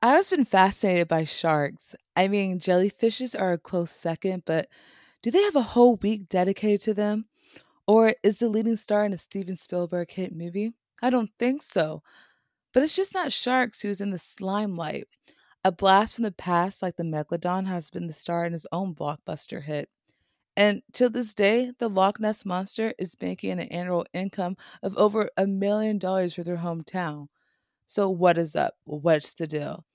I always been fascinated by sharks. I mean, jellyfishes are a close second, but do they have a whole week dedicated to them? Or is the leading star in a Steven Spielberg hit movie? I don't think so. But it's just not sharks who's in the limelight. A blast from the past like the Megalodon has been the star in his own blockbuster hit. And to this day, the Loch Ness Monster is making an annual income of over a million dollars for their hometown. So what is up? What's the deal?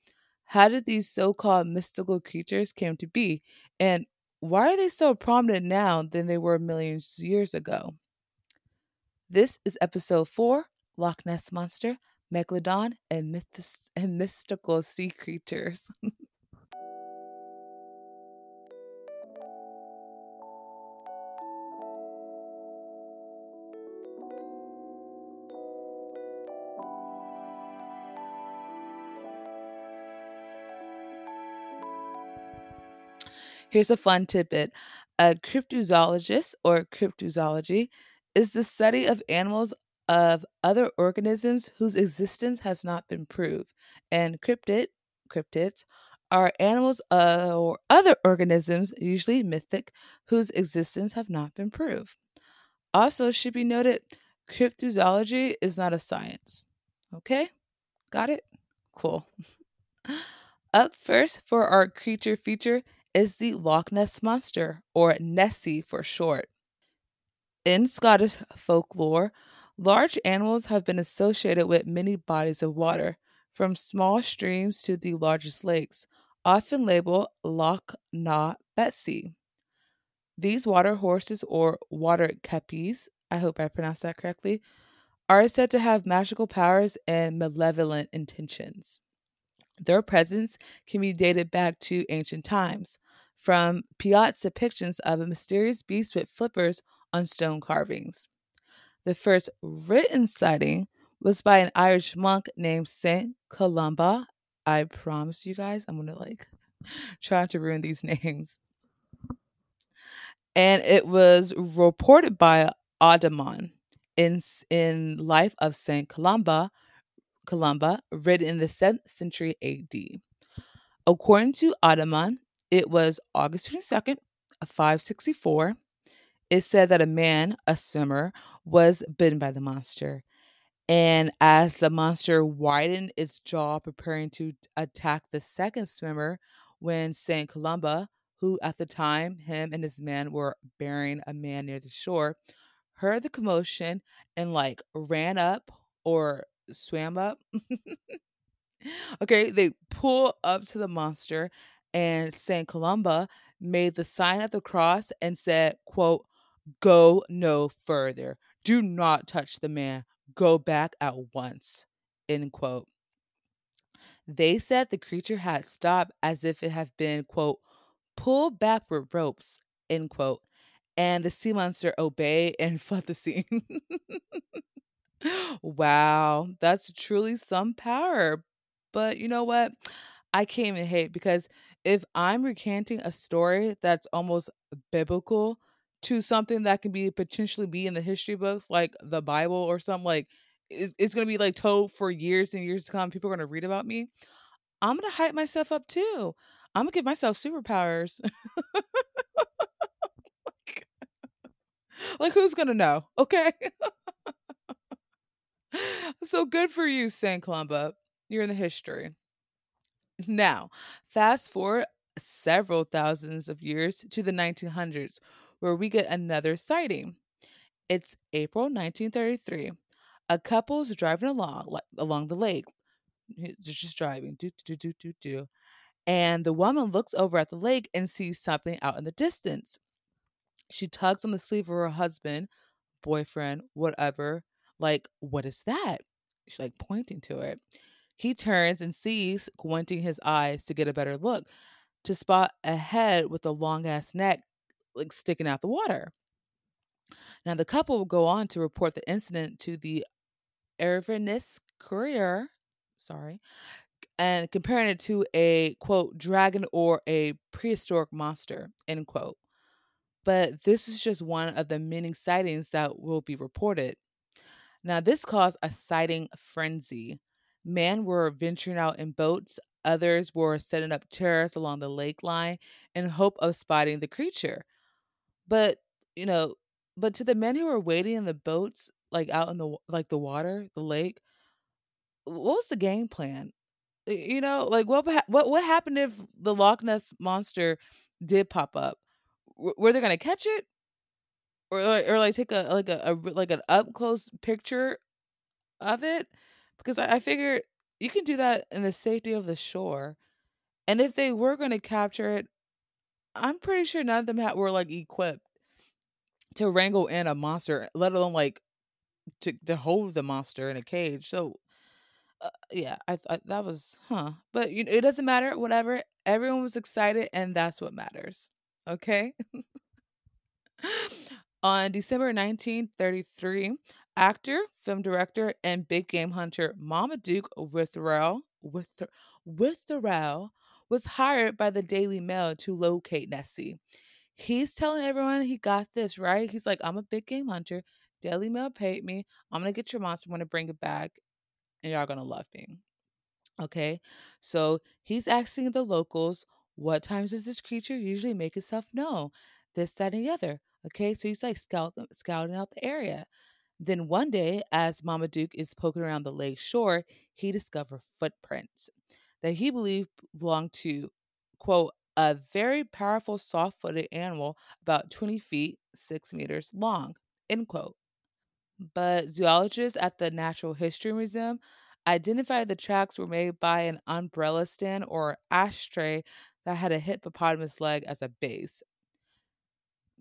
How did these so-called mystical creatures came to be? And why are they so prominent now than they were millions of years ago? This is episode 4, Loch Ness Monster, Megalodon, and, mythis- and mystical sea creatures. Here's a fun tidbit. A cryptozoologist or cryptozoology is the study of animals of other organisms whose existence has not been proved. And cryptid, cryptids are animals uh, or other organisms, usually mythic, whose existence have not been proved. Also, should be noted, cryptozoology is not a science. Okay? Got it? Cool. Up first for our creature feature is the Loch Ness Monster, or Nessie for short. In Scottish folklore, large animals have been associated with many bodies of water, from small streams to the largest lakes, often labeled Loch na Beistie. These water horses, or water keppies, I hope I pronounced that correctly, are said to have magical powers and malevolent intentions. Their presence can be dated back to ancient times, from Picts' depictions of a mysterious beast with flippers on stone carvings. The first written sighting was by an Irish monk named Saint Columba. I promise you guys, I'm gonna like try not to ruin these names. And it was reported by Adomnán in in Life of Saint Columba, Columba, written in the 7th century AD. According to Adomnán, it was August 22nd, 564. It said that a man, a swimmer, was bitten by the monster. And as the monster widened its jaw, preparing to attack the second swimmer, when St. Columba, who at the time him and his men were burying a man near the shore, heard the commotion and like ran up or swam up. okay, they pull up to the monster and St. Columba made the sign of the cross and said, quote, go no further. Do not touch the man. Go back at once. End quote. They said the creature had stopped as if it had been, quote, pulled back with ropes, end quote. And the sea monster obeyed and fled the scene. wow, that's truly some power. But you know what? I can't even hate because if I'm recanting a story that's almost biblical to something that can be potentially be in the history books, like the Bible or something, like it's, it's going to be like told for years and years to come. People are going to read about me. I'm going to hype myself up too. I'm going to give myself superpowers. like, who's going to know? Okay. so good for you, St. Columba. You're in the history. Now, fast forward several thousands of years to the 1900s, where we get another sighting. It's April 1933. A couple's driving along along the lake. They're just driving, do do do do do, and the woman looks over at the lake and sees something out in the distance. She tugs on the sleeve of her husband, boyfriend, whatever. Like, what is that? She's like pointing to it. He turns and sees, squinting his eyes to get a better look, to spot a head with a long ass neck, like sticking out the water. Now, the couple will go on to report the incident to the Inverness Courier, sorry, and comparing it to a quote dragon or a prehistoric monster end quote. But this is just one of the many sightings that will be reported. Now, this caused a sighting frenzy. Men were venturing out in boats others were setting up chairs along the lake line in hope of spotting the creature. But, you know, but to the men who were waiting in the boats, like out in the like the water, the lake, what was the game plan? You know, like what what what happened if the Loch Ness monster did pop up? W- were they gonna catch it, or or like take a like a, a like an up close picture of it? Because I, I figure you can do that in the safety of the shore. And if they were gonna capture it, I'm pretty sure none of them had, were like equipped to wrangle in a monster, let alone like to to hold the monster in a cage. So uh, yeah, I, I that was huh. But you know, it doesn't matter. Whatever. Everyone was excited, and that's what matters. Okay. On December 1933, actor, film director, and big game hunter Marmaduke Wetherell, Wither, Wetherell was hired by the Daily Mail to locate Nessie. He's telling everyone he got this, right? He's like, I'm a big game hunter. Daily Mail paid me. I'm going to get your monster. I'm going to bring it back, and y'all going to love me. Okay. So he's asking the locals, what times does this creature usually make itself known? This, that, and the other. Okay. So he's like scout, scouting out the area. Then one day, as Mama Duke is poking around the lake shore, he discovers footprints that he believed belonged to, quote, a very powerful soft footed animal about 20 feet, 6 meters long, end quote. But zoologists at the Natural History Museum identified the tracks were made by an umbrella stand or ashtray that had a hippopotamus leg as a base.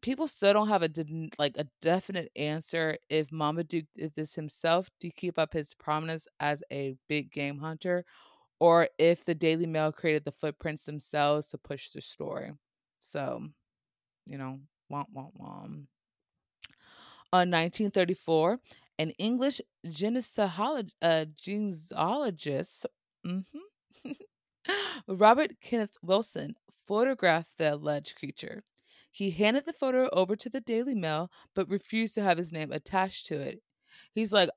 People still don't have a like a definite answer if Marmaduke did this himself to keep up his prominence as a big game hunter, or if the Daily Mail created the footprints themselves to push the story. So, you know, womp womp womp. On 1934, an English genealog- uh, genealogist, mhm, Robert Kenneth Wilson, photographed the alleged creature. He handed the photo over to the Daily Mail, but refused to have his name attached to it. He's like,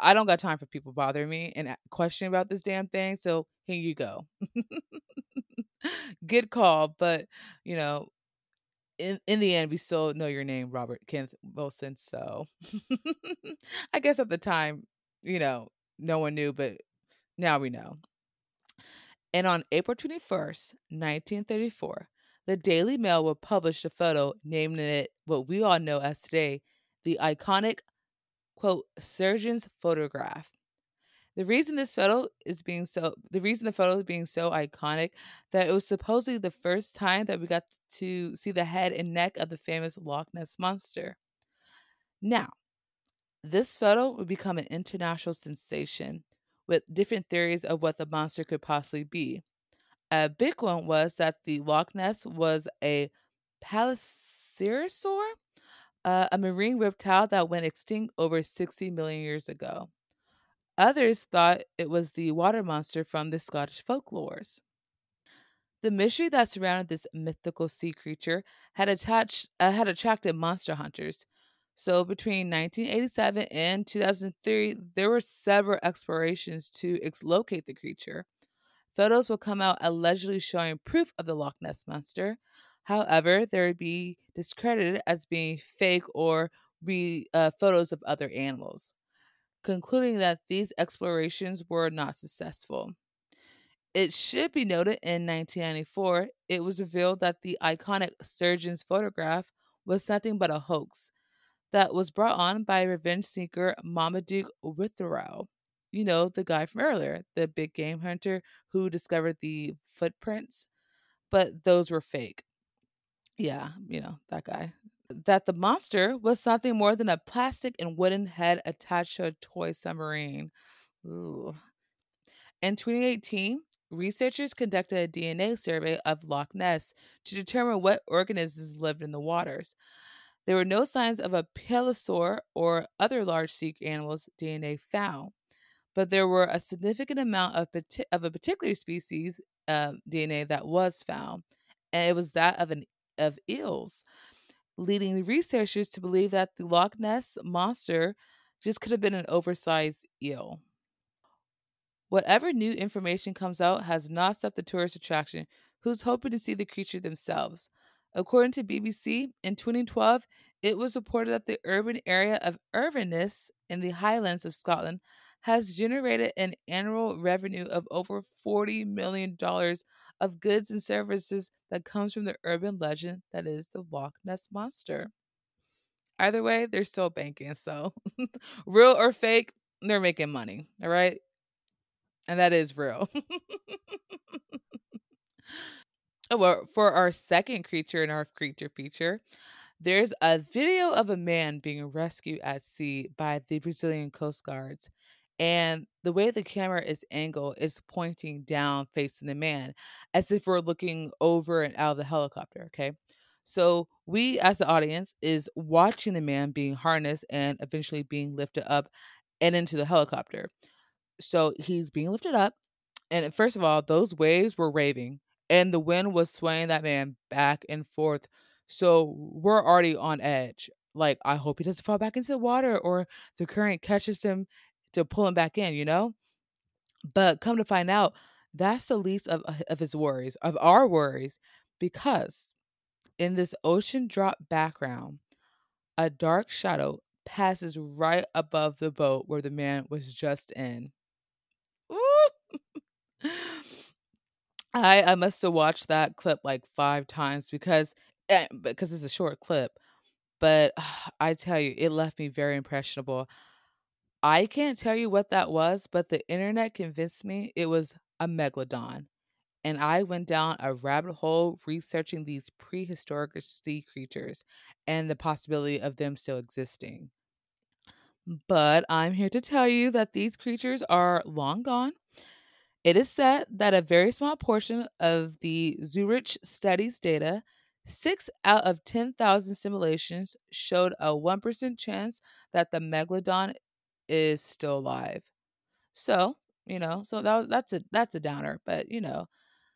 I don't got time for people bothering me and uh, questioning about this damn thing, so here you go. Good call, but you know, in in the end, we still know your name, Robert Kenneth Wilson. So I guess at the time, you know, no one knew, but now we know. And on April 21st, 1934, the Daily Mail will publish a photo naming it what we all know as today the iconic, quote, surgeon's photograph. The reason this photo is being so the reason the photo is being so iconic that it was supposedly the first time that we got to see the head and neck of the famous Loch Ness monster. Now, this photo would become an international sensation with different theories of what the monster could possibly be. A big one was that the Loch Ness was a plesiosaur, uh, a marine reptile that went extinct over 60 million years ago. Others thought it was the water monster from the Scottish folklores. The mystery that surrounded this mythical sea creature had attached uh, had attracted monster hunters. So between 1987 and 2003, there were several explorations to ex- locate the creature. Photos will come out allegedly showing proof of the Loch Ness monster. However, they would be discredited as being fake or be uh, photos of other animals concluding that these explorations were not successful. It should be noted in 1994, it was revealed that the iconic surgeon's photograph was nothing but a hoax that was brought on by revenge seeker Marmaduke Wetherell. You know, the guy from earlier, the big game hunter who discovered the footprints, but those were fake. Yeah, you know, that guy. That the monster was nothing more than a plastic and wooden head attached to a toy submarine. Ooh. In 2018, researchers conducted a DNA survey of Loch Ness to determine what organisms lived in the waters. There were no signs of a plesiosaur or other large sea animals' DNA found, but there were a significant amount of, parti- of a particular species um, DNA that was found, and it was that of an of eels, leading researchers to believe that the Loch Ness monster just could have been an oversized eel. Whatever new information comes out has not stopped the tourist attraction, who's hoping to see the creature themselves. According to BBC, in 2012, it was reported that the urban area of Inverness in the Highlands of Scotland has generated an annual revenue of over $40 million of goods and services that comes from the urban legend that is the Loch Ness Monster. Either way, they're still banking. So, real or fake, they're making money. All right. And that is real. oh, well, for our second creature in our creature feature, there's a video of a man being rescued at sea by the Brazilian Coast Guards. And the way the camera is angled is pointing down, facing the man, as if we're looking over and out of the helicopter. Okay. So we, as the audience, is watching the man being harnessed and eventually being lifted up and into the helicopter. So he's being lifted up, and first of all, those waves were raving, and the wind was swaying that man back and forth. So we're already on edge. Like, I hope he doesn't fall back into the water or the current catches him to pull him back in, you know? But come to find out, that's the least of, of his worries, of our worries, because in this ocean drop background, a dark shadow passes right above the boat where the man was just in. I I must have watched that clip like five times because eh, because it's a short clip, but I tell you, it left me very impressionable. I can't tell you what that was, but the internet convinced me it was a megalodon. And I went down a rabbit hole researching these prehistoric sea creatures and the possibility of them still existing. But I'm here to tell you that these creatures are long gone. It is said that a very small portion of the Zurich studies data, six out of 10,000 simulations, showed a 1% chance that the megalodon is still alive. So, you know, so that was, that's a that's a downer, but you know.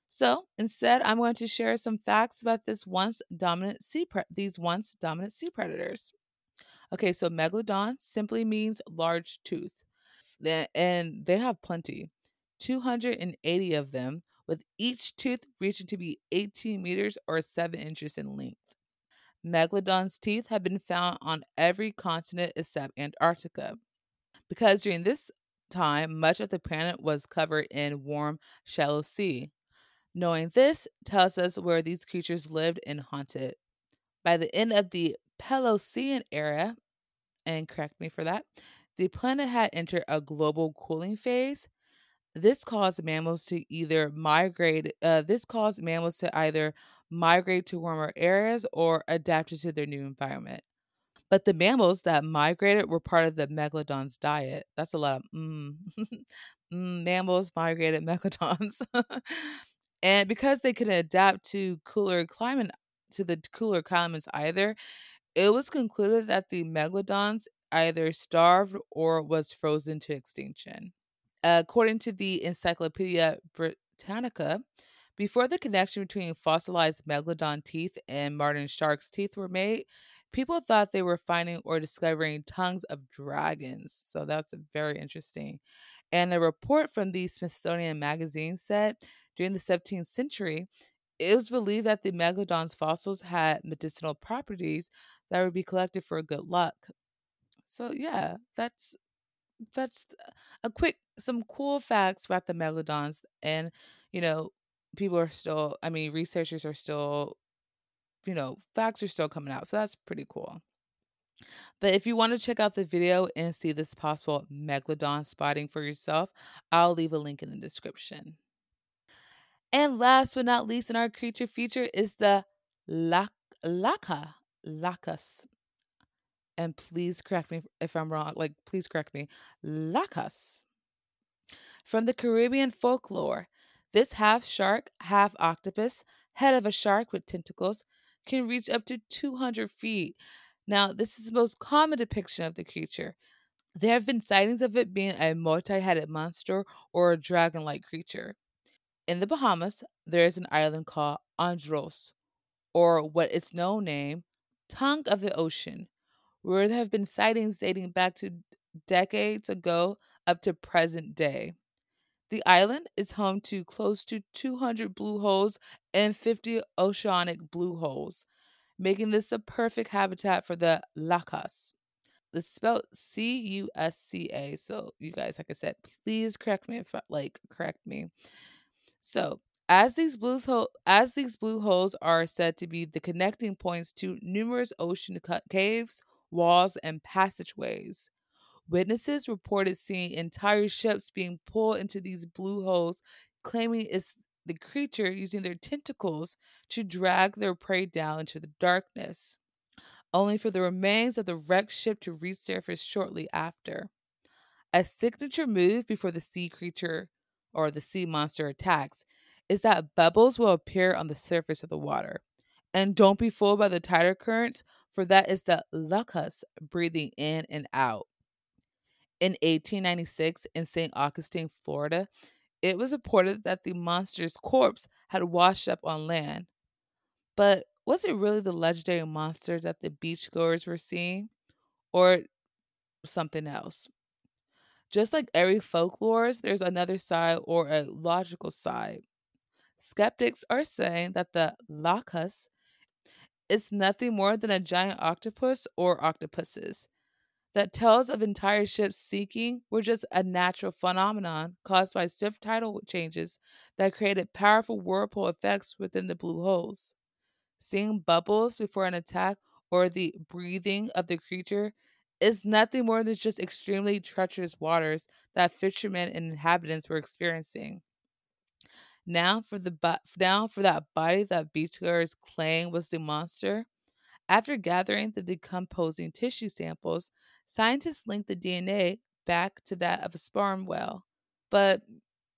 So, instead, I'm going to share some facts about this once dominant sea pre- these once dominant sea predators. Okay, so megalodon simply means large tooth. And they have plenty. 280 of them, with each tooth reaching to be 18 meters or 7 inches in length. Megalodon's teeth have been found on every continent except Antarctica. Because during this time, much of the planet was covered in warm, shallow sea. Knowing this tells us where these creatures lived and haunted. By the end of the Paleocene era, and correct me for that, the planet had entered a global cooling phase. This caused mammals to either migrate. Uh, this caused mammals to either migrate to warmer areas or adapt to their new environment. But the mammals that migrated were part of the megalodon's diet. That's a lot of mm. mm mammals migrated megalodons. and because they could adapt to cooler climate to the cooler climates either, it was concluded that the megalodons either starved or was frozen to extinction. According to the Encyclopedia Britannica, before the connection between fossilized megalodon teeth and modern shark's teeth were made, people thought they were finding or discovering tongues of dragons. So that's very interesting. And a report from the Smithsonian Magazine said during the 17th century, it was believed that the megalodon's fossils had medicinal properties that would be collected for good luck. So yeah, that's that's a quick some cool facts about the megalodons and you know people are still i mean researchers are still you know facts are still coming out so that's pretty cool. But if you want to check out the video and see this possible megalodon spotting for yourself i'll leave a link in the description. And last but not least in our creature feature is the lac- lacus. And please correct me if I'm wrong, like, please correct me, lacus. From the Caribbean folklore, this half shark, half octopus, head of a shark with tentacles, can reach up to 200 feet. Now, this is the most common depiction of the creature. There have been sightings of it being a multi headed monster or a dragon like creature. In the Bahamas, there is an island called Andros, or what its known name, Tongue of the Ocean, where there have been sightings dating back to decades ago up to present day. The island is home to close to 200 blue holes and 50 oceanic blue holes, making this the perfect habitat for the lacas. It's spelled C U S C A. So you guys, like I said, please correct me if like correct me. So as these blue ho- as these blue holes are said to be the connecting points to numerous ocean caves, walls, and passageways. Witnesses reported seeing entire ships being pulled into these blue holes, claiming it's the creature using their tentacles to drag their prey down into the darkness, only for the remains of the wrecked ship to resurface shortly after. A signature move before the sea creature or the sea monster attacks is that bubbles will appear on the surface of the water. And don't be fooled by the tidal currents, for that is the lacus breathing in and out. In 1896, in St. Augustine, Florida, it was reported that the monster's corpse had washed up on land. But was it really the legendary monster that the beachgoers were seeing? Or something else? Just like every folklore, there's another side or a logical side. Skeptics are saying that the lacus is nothing more than a giant octopus or octopuses that tells of entire ships sinking were just a natural phenomenon caused by swift tidal changes that created powerful whirlpool effects within the blue holes. Seeing bubbles before an attack or the breathing of the creature is nothing more than just extremely treacherous waters that fishermen and inhabitants were experiencing. Now for the now for that body that beachgoers claim was the monster. After gathering the decomposing tissue samples, scientists linked the DNA back to that of a sperm whale. But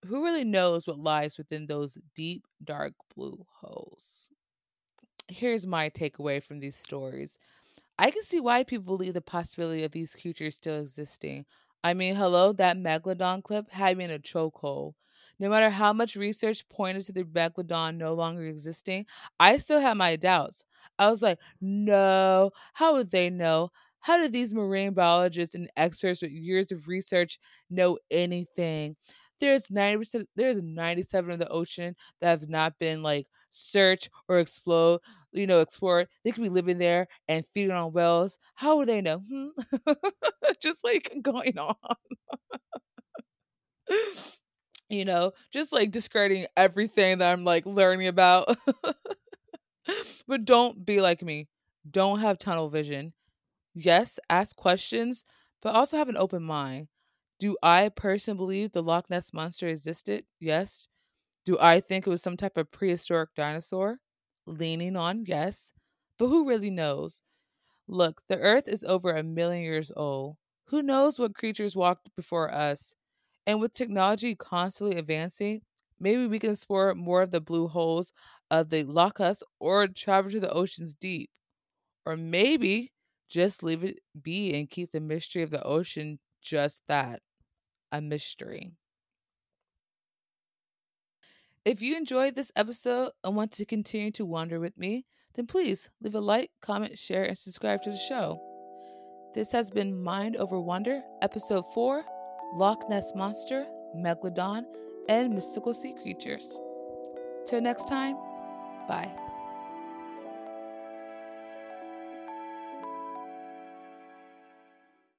who really knows what lies within those deep, dark blue holes? Here's my takeaway from these stories. I can see why people believe the possibility of these creatures still existing. I mean, hello, that Megalodon clip had me in a chokehold. No matter how much research pointed to the Megalodon no longer existing, I still had my doubts. I was like, no, how would they know? How do these marine biologists and experts with years of research know anything? There's 90% there's 97 of the ocean that has not been like searched or explode, you know, explored. They could be living there and feeding on whales. How would they know? Hmm? Just like going on. you know, just like discarding everything that I'm like learning about. but don't be like me. Don't have tunnel vision. Yes, ask questions, but also have an open mind. Do I personally believe the Loch Ness monster existed? Yes. Do I think it was some type of prehistoric dinosaur? Leaning on yes. But who really knows? Look, the earth is over a million years old. Who knows what creatures walked before us? And with technology constantly advancing, maybe we can explore more of the blue holes of the Loch Ness or travel to the ocean's deep. Or maybe just leave it be and keep the mystery of the ocean just that a mystery. If you enjoyed this episode and want to continue to wander with me, then please leave a like, comment, share, and subscribe to the show. This has been Mind Over Wonder, Episode 4 Loch Ness Monster, Megalodon, and Mystical Sea Creatures. Till next time, bye.